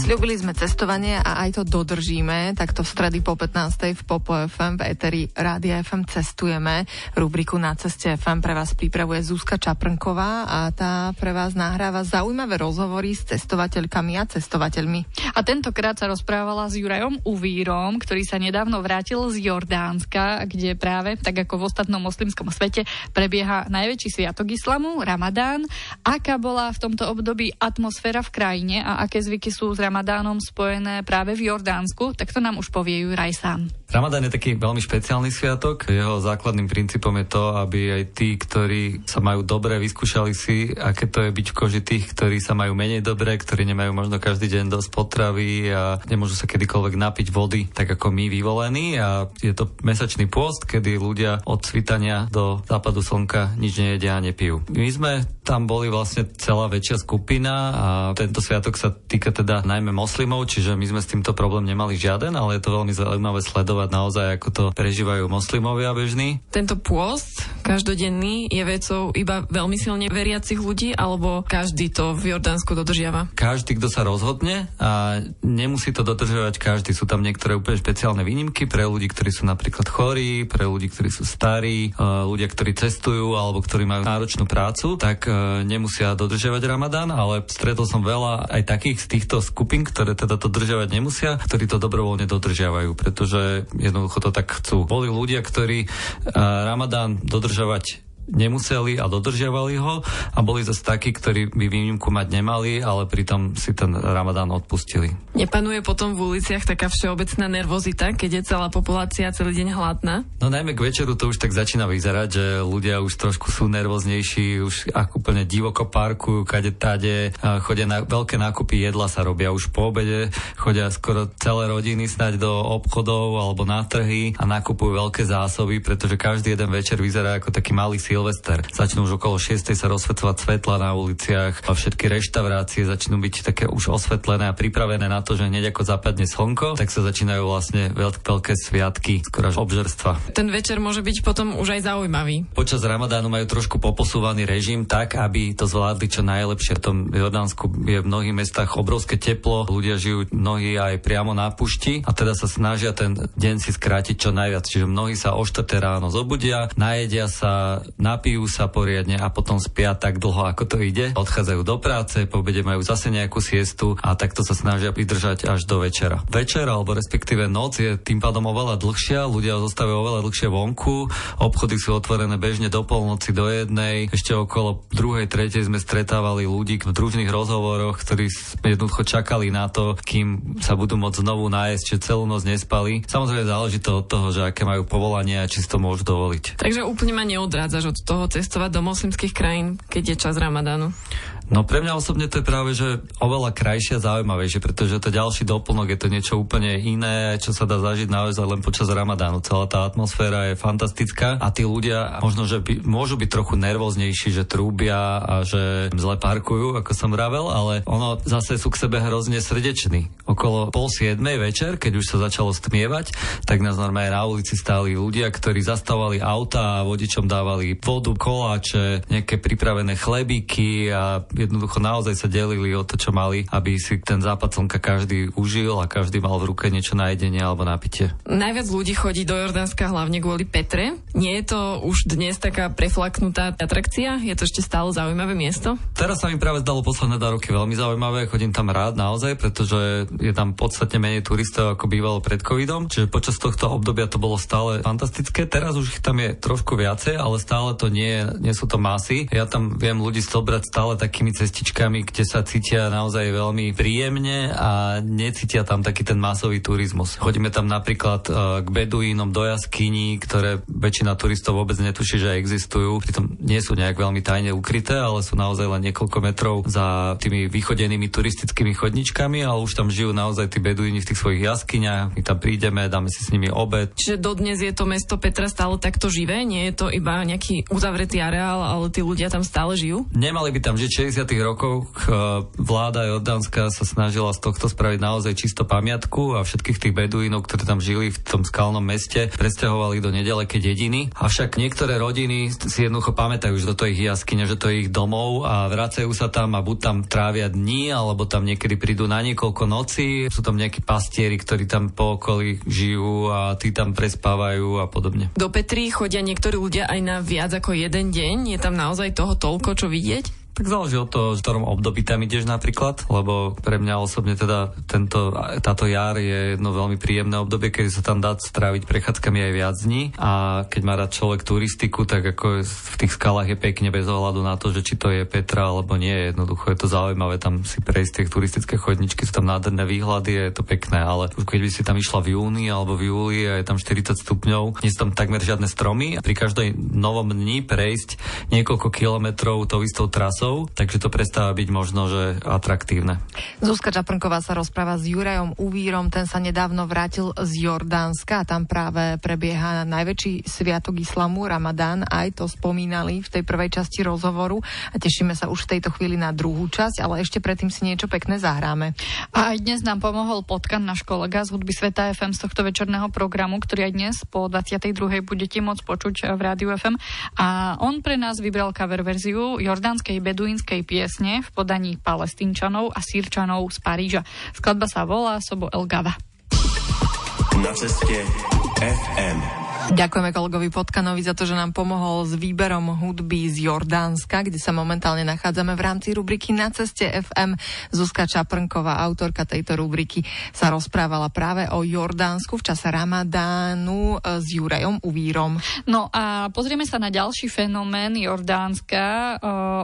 Sľubili sme cestovanie a aj to dodržíme. Takto v stredy po 15. v Popo FM v Eteri Rádia FM cestujeme. Rubriku Na ceste FM pre vás pripravuje Zuzka Čaprnková a tá pre vás nahráva zaujímavé rozhovory s cestovateľkami a cestovateľmi. A tentokrát sa rozprávala s Jurajom Uvírom, ktorý sa nedávno vrátil z Jordánska, kde práve, tak ako v ostatnom moslimskom svete, prebieha najväčší sviatok islamu, Ramadán. Aká bola v tomto období atmosféra v krajine a aké zvyky sú Ramadánom spojené práve v Jordánsku, tak to nám už povie Juraj sám. Ramadán je taký veľmi špeciálny sviatok. Jeho základným princípom je to, aby aj tí, ktorí sa majú dobre, vyskúšali si, aké to je byť v koži tých, ktorí sa majú menej dobre, ktorí nemajú možno každý deň dosť potravy a nemôžu sa kedykoľvek napiť vody, tak ako my vyvolení. A je to mesačný pôst, kedy ľudia od svitania do západu slnka nič nejedia a nepijú. My sme tam boli vlastne celá väčšia skupina a tento sviatok sa týka teda najmä moslimov, čiže my sme s týmto problém nemali žiaden, ale je to veľmi zaujímavé sledovať naozaj, ako to prežívajú moslimovia bežní. Tento pôst každodenný je vecou iba veľmi silne veriacich ľudí, alebo každý to v Jordánsku dodržiava? Každý, kto sa rozhodne a nemusí to dodržiavať každý. Sú tam niektoré úplne špeciálne výnimky pre ľudí, ktorí sú napríklad chorí, pre ľudí, ktorí sú starí, e, ľudia, ktorí cestujú alebo ktorí majú náročnú prácu, tak e, nemusia dodržiavať Ramadán, ale stretol som veľa aj takých z týchto skupín, ktoré teda to dodržiavať nemusia, ktorí to dobrovoľne dodržiavajú, pretože jednoducho to tak chcú. Boli ľudia, ktorí Ramadán dodržovať nemuseli a dodržiavali ho a boli zase takí, ktorí by výnimku mať nemali, ale pritom si ten ramadán odpustili. Nepanuje potom v uliciach taká všeobecná nervozita, keď je celá populácia celý deň hladná? No najmä k večeru to už tak začína vyzerať, že ľudia už trošku sú nervóznejší, už ako úplne divoko parkujú, kade tade, chodia na veľké nákupy jedla sa robia už po obede, chodia skoro celé rodiny snať do obchodov alebo na trhy a nakupujú veľké zásoby, pretože každý jeden večer vyzerá ako taký malý Silvester. Začnú už okolo 6. sa rozsvetovať svetla na uliciach a všetky reštaurácie začnú byť také už osvetlené a pripravené na to, že hneď ako zapadne slnko, tak sa začínajú vlastne veľk, veľké sviatky, skoro až obžerstva. Ten večer môže byť potom už aj zaujímavý. Počas Ramadánu majú trošku poposúvaný režim tak, aby to zvládli čo najlepšie. V tom Jordánsku je v mnohých mestách obrovské teplo, ľudia žijú mnohí aj priamo na pušti a teda sa snažia ten deň si skrátiť čo najviac. Čiže mnohí sa o 4 ráno zobudia, najedia sa, napijú sa poriadne a potom spia tak dlho, ako to ide. Odchádzajú do práce, po obede majú zase nejakú siestu a takto sa snažia vydržať až do večera. Večer alebo respektíve noc je tým pádom oveľa dlhšia, ľudia zostávajú oveľa dlhšie vonku, obchody sú otvorené bežne do polnoci, do jednej, ešte okolo druhej, tretej sme stretávali ľudí v družných rozhovoroch, ktorí jednoducho čakali na to, kým sa budú môcť znovu nájsť, že celú noc nespali. Samozrejme záleží to od toho, že aké majú povolanie a či si to môžu dovoliť. Takže úplne ma neodrádzaš od toho cestovať do moslimských krajín, keď je čas Ramadánu? No pre mňa osobne to je práve, že oveľa krajšie a zaujímavejšie, pretože to ďalší doplnok je to niečo úplne iné, čo sa dá zažiť naozaj len počas Ramadánu. Celá tá atmosféra je fantastická a tí ľudia možno, že by, môžu byť trochu nervóznejší, že trúbia a že zle parkujú, ako som vravel, ale ono zase sú k sebe hrozne srdeční. Okolo pol siedmej večer, keď už sa začalo stmievať, tak nás normálne na ulici stáli ľudia, ktorí zastavovali auta a vodičom dávali vodu, koláče, nejaké pripravené chlebíky a jednoducho naozaj sa delili o to, čo mali, aby si ten západ slnka každý užil a každý mal v ruke niečo na jedenie alebo na pitie. Najviac ľudí chodí do Jordánska hlavne kvôli Petre. Nie je to už dnes taká preflaknutá atrakcia? Je to ešte stále zaujímavé miesto? Teraz sa mi práve zdalo posledné dva roky veľmi zaujímavé. Chodím tam rád naozaj, pretože je tam podstatne menej turistov ako bývalo pred covidom. Čiže počas tohto obdobia to bolo stále fantastické. Teraz už ich tam je trošku viacej, ale stále to nie, nie sú to masy. Ja tam viem ľudí zobrať stále taký takými cestičkami, kde sa cítia naozaj veľmi príjemne a necítia tam taký ten masový turizmus. Chodíme tam napríklad uh, k beduínom do jaskyní, ktoré väčšina turistov vôbec netuší, že existujú. Pritom nie sú nejak veľmi tajne ukryté, ale sú naozaj len niekoľko metrov za tými vychodenými turistickými chodničkami, ale už tam žijú naozaj tí beduíni v tých svojich jaskyniach. My tam prídeme, dáme si s nimi obed. Čiže dodnes je to mesto Petra stále takto živé? Nie je to iba nejaký uzavretý areál, ale tí ľudia tam stále žijú? Nemali by tam žiť 60. rokoch. Vláda Jordánska sa snažila z tohto spraviť naozaj čisto pamiatku a všetkých tých beduínov, ktorí tam žili v tom skalnom meste, presťahovali do nedalekej dediny. Avšak niektoré rodiny si jednoducho pamätajú, že toto je ich jaskyňa, že to je ich domov a vracajú sa tam a buď tam trávia dní, alebo tam niekedy prídu na niekoľko nocí. Sú tam nejakí pastieri, ktorí tam po okolí žijú a tí tam prespávajú a podobne. Do Petry chodia niektorí ľudia aj na viac ako jeden deň. Je tam naozaj toho toľko, čo vidieť? Tak záleží od toho, v ktorom období tam ideš napríklad, lebo pre mňa osobne teda tento, táto jar je jedno veľmi príjemné obdobie, kedy sa tam dá stráviť prechádzkami aj viac dní. A keď má rád človek turistiku, tak ako v tých skalách je pekne bez ohľadu na to, že či to je Petra alebo nie, jednoducho je to zaujímavé tam si prejsť tie turistické chodničky, sú tam nádherné výhľady je to pekné, ale keď by si tam išla v júni alebo v júli a je tam 40 stupňov, nie sú tam takmer žiadne stromy. A pri každej novom dni prejsť niekoľko kilometrov tou istou trasou časov, takže to prestáva byť možno, že atraktívne. Zuzka Čaprnková sa rozpráva s Jurajom Uvírom, ten sa nedávno vrátil z Jordánska a tam práve prebieha najväčší sviatok islamu, Ramadán, aj to spomínali v tej prvej časti rozhovoru a tešíme sa už v tejto chvíli na druhú časť, ale ešte predtým si niečo pekné zahráme. A aj dnes nám pomohol potkan náš kolega z hudby Sveta FM z tohto večerného programu, ktorý aj dnes po 22. budete môcť počuť v Rádiu FM. A on pre nás vybral cover verziu jordánskej beduínskej piesne v podaní palestínčanov a sírčanov z Paríža. Skladba sa volá Sobo El Gava. Na ceste FM. Ďakujeme kolegovi Potkanovi za to, že nám pomohol s výberom hudby z Jordánska, kde sa momentálne nachádzame v rámci rubriky Na ceste FM. Zuzka Čaprnková, autorka tejto rubriky, sa rozprávala práve o Jordánsku v čase Ramadánu e, s Jurajom Uvírom. No a pozrieme sa na ďalší fenomén Jordánska. E,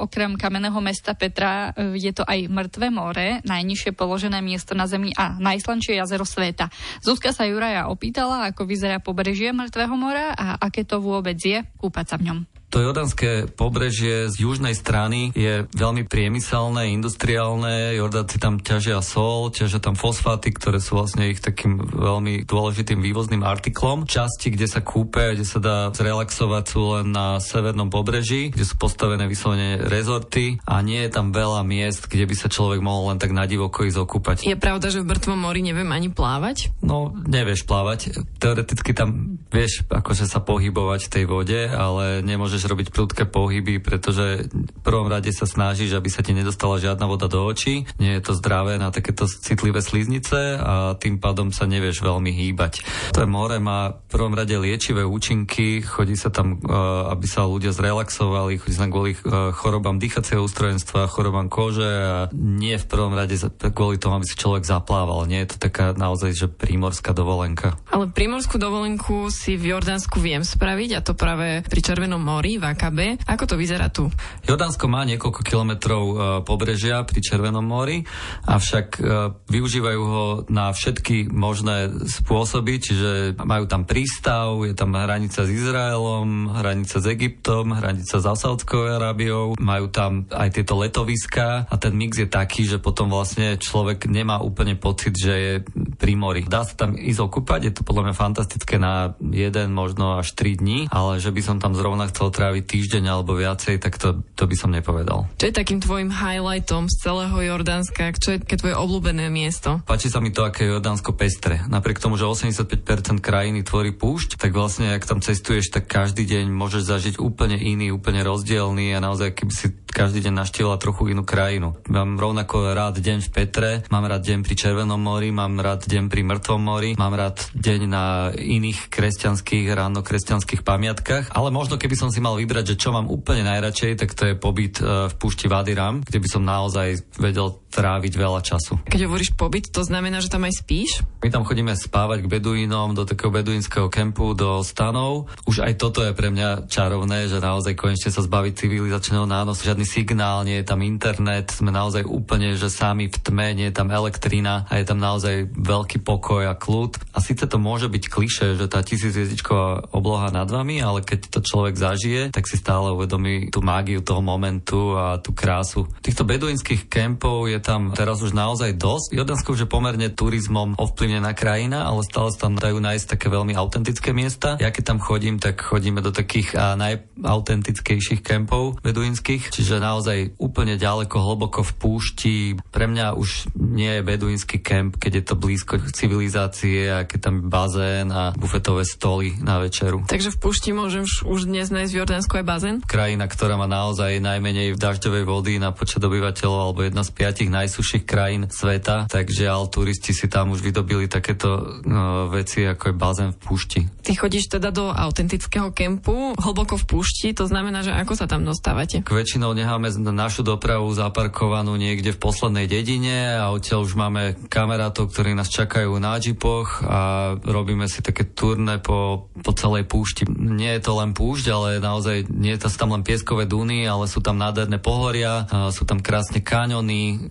okrem kamenného mesta Petra e, je to aj mŕtve more, najnižšie položené miesto na Zemi a najslanšie jazero sveta. Zuzka sa Juraja opýtala, ako vyzerá pobrežie mŕtvého Čierneho mora a aké to vôbec je kúpať sa v ňom. To jordanské pobrežie z južnej strany je veľmi priemyselné, industriálne. Jordánci tam ťažia sol, ťažia tam fosfáty, ktoré sú vlastne ich takým veľmi dôležitým vývozným artiklom. Časti, kde sa kúpe, kde sa dá zrelaxovať sú len na severnom pobreží, kde sú postavené vyslovene rezorty a nie je tam veľa miest, kde by sa človek mohol len tak na divoko ísť okúpať. Je pravda, že v mŕtvom mori neviem ani plávať? No, nevieš plávať. Teoreticky tam vieš akože sa pohybovať v tej vode, ale nemôžeš nemôžeš robiť prudké pohyby, pretože v prvom rade sa snažíš, aby sa ti nedostala žiadna voda do očí. Nie je to zdravé na takéto citlivé sliznice a tým pádom sa nevieš veľmi hýbať. To je more má v prvom rade liečivé účinky, chodí sa tam, e, aby sa ľudia zrelaxovali, chodí sa tam kvôli e, chorobám dýchacieho ústrojenstva, chorobám kože a nie v prvom rade kvôli tomu, aby si človek zaplával. Nie je to taká naozaj, že prímorská dovolenka. Ale prímorskú dovolenku si v Jordánsku viem spraviť a to práve pri Červenom mori v Akabe. Ako to vyzerá tu? Jordánsko má niekoľko kilometrov e, pobrežia pri Červenom mori, avšak e, využívajú ho na všetky možné spôsoby, čiže majú tam prístav, je tam hranica s Izraelom, hranica s Egyptom, hranica s Saudskou Arábiou, majú tam aj tieto letoviska a ten mix je taký, že potom vlastne človek nemá úplne pocit, že je pri mori. Dá sa tam ísť okúpať, je to podľa mňa fantastické na jeden, možno až 3 dní, ale že by som tam zrovna chcel tráviť týždeň alebo viacej, tak to, to by som nepovedal. Čo je takým tvojim highlightom z celého Jordánska? Čo je také tvoje obľúbené miesto? Páči sa mi to, aké je Jordánsko pestre. Napriek tomu, že 85% krajiny tvorí púšť, tak vlastne, ak tam cestuješ, tak každý deň môžeš zažiť úplne iný, úplne rozdielný a naozaj, keby si každý deň naštívila trochu inú krajinu. Mám rovnako rád deň v Petre, mám rád deň pri Červenom mori, mám rád deň pri Mŕtvom mori, mám rád deň na iných kresťanských, ráno kresťanských pamiatkách, ale možno keby som si mal vybrať, že čo mám úplne najradšej, tak to je pobyt e, v púšti Vadiram, kde by som naozaj vedel tráviť veľa času. Keď hovoríš pobyt, to znamená, že tam aj spíš? My tam chodíme spávať k beduínom do takého beduínskeho kempu, do stanov. Už aj toto je pre mňa čarovné, že naozaj konečne sa zbaviť civilizačného nánosu. Žiadny signál, nie je tam internet, sme naozaj úplne, že sami v tme, nie je tam elektrina a je tam naozaj veľký pokoj a kľud. A síce to môže byť kliše, že tá tisícviezdičková obloha nad vami, ale keď to človek zažije, tak si stále uvedomí tú mágiu toho momentu a tú krásu. Týchto beduínskych kempov je tam teraz už naozaj dosť. Jordánsko už je pomerne turizmom ovplyvnená krajina, ale stále sa tam dajú nájsť také veľmi autentické miesta. Ja keď tam chodím, tak chodíme do takých najautentickejších kempov beduínskych, čiže naozaj úplne ďaleko, hlboko v púšti. Pre mňa už nie je beduínsky kemp, keď je to blízko civilizácie a keď tam je bazén a bufetové stoly na večeru. Takže v púšti môžem už dnes nájsť v Jordánsku aj bazén? Krajina, ktorá má naozaj najmenej dažďovej vody na počet obyvateľov alebo jedna z piatich najsuších krajín sveta, takže ale turisti si tam už vydobili takéto no, veci ako je bazén v púšti. Ty chodíš teda do autentického kempu, hlboko v púšti, to znamená, že ako sa tam dostávate? K väčšinou necháme našu dopravu zaparkovanú niekde v poslednej dedine a odtiaľ už máme kamarátov, ktorí nás čakajú na džipoch a robíme si také turné po, po celej púšti. Nie je to len púšť, ale naozaj nie je to tam len pieskové duny, ale sú tam nádherné pohoria, sú tam krásne kaňony,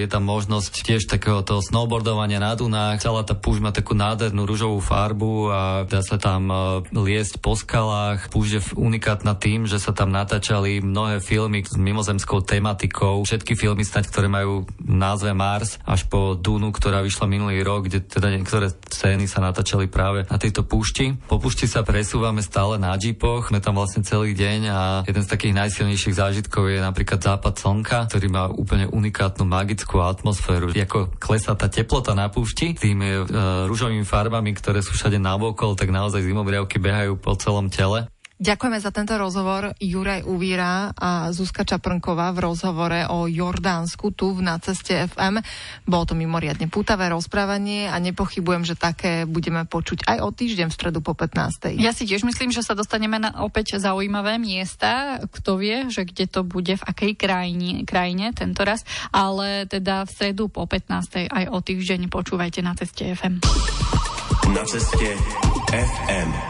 je tam možnosť tiež takého toho snowboardovania na dunách. Celá tá púšť má takú nádhernú ružovú farbu a dá sa tam e, liesť po skalách. Púšť je unikátna tým, že sa tam natáčali mnohé filmy s mimozemskou tematikou. Všetky filmy stať, ktoré majú názve Mars, až po Dunu, ktorá vyšla minulý rok, kde teda niektoré scény sa natáčali práve na tejto púšti. Po púšti sa presúvame stále na džipoch, sme tam vlastne celý deň a jeden z takých najsilnejších zážitkov je napríklad západ slnka, ktorý má úplne unikátnu magickú atmosféru. Ako klesá tá teplota na púšti tými e, rúžovými farbami, ktoré sú všade navokol, tak naozaj zimobriavky behajú po celom tele. Ďakujeme za tento rozhovor Juraj Uvíra a Zuzka Čaprnková v rozhovore o Jordánsku tu v Na ceste FM. Bolo to mimoriadne pútavé rozprávanie a nepochybujem, že také budeme počuť aj o týždeň v stredu po 15. Ja si tiež myslím, že sa dostaneme na opäť zaujímavé miesta. Kto vie, že kde to bude, v akej krajine, krajine tento raz, ale teda v stredu po 15. aj o týždeň počúvajte na ceste FM. Na ceste FM.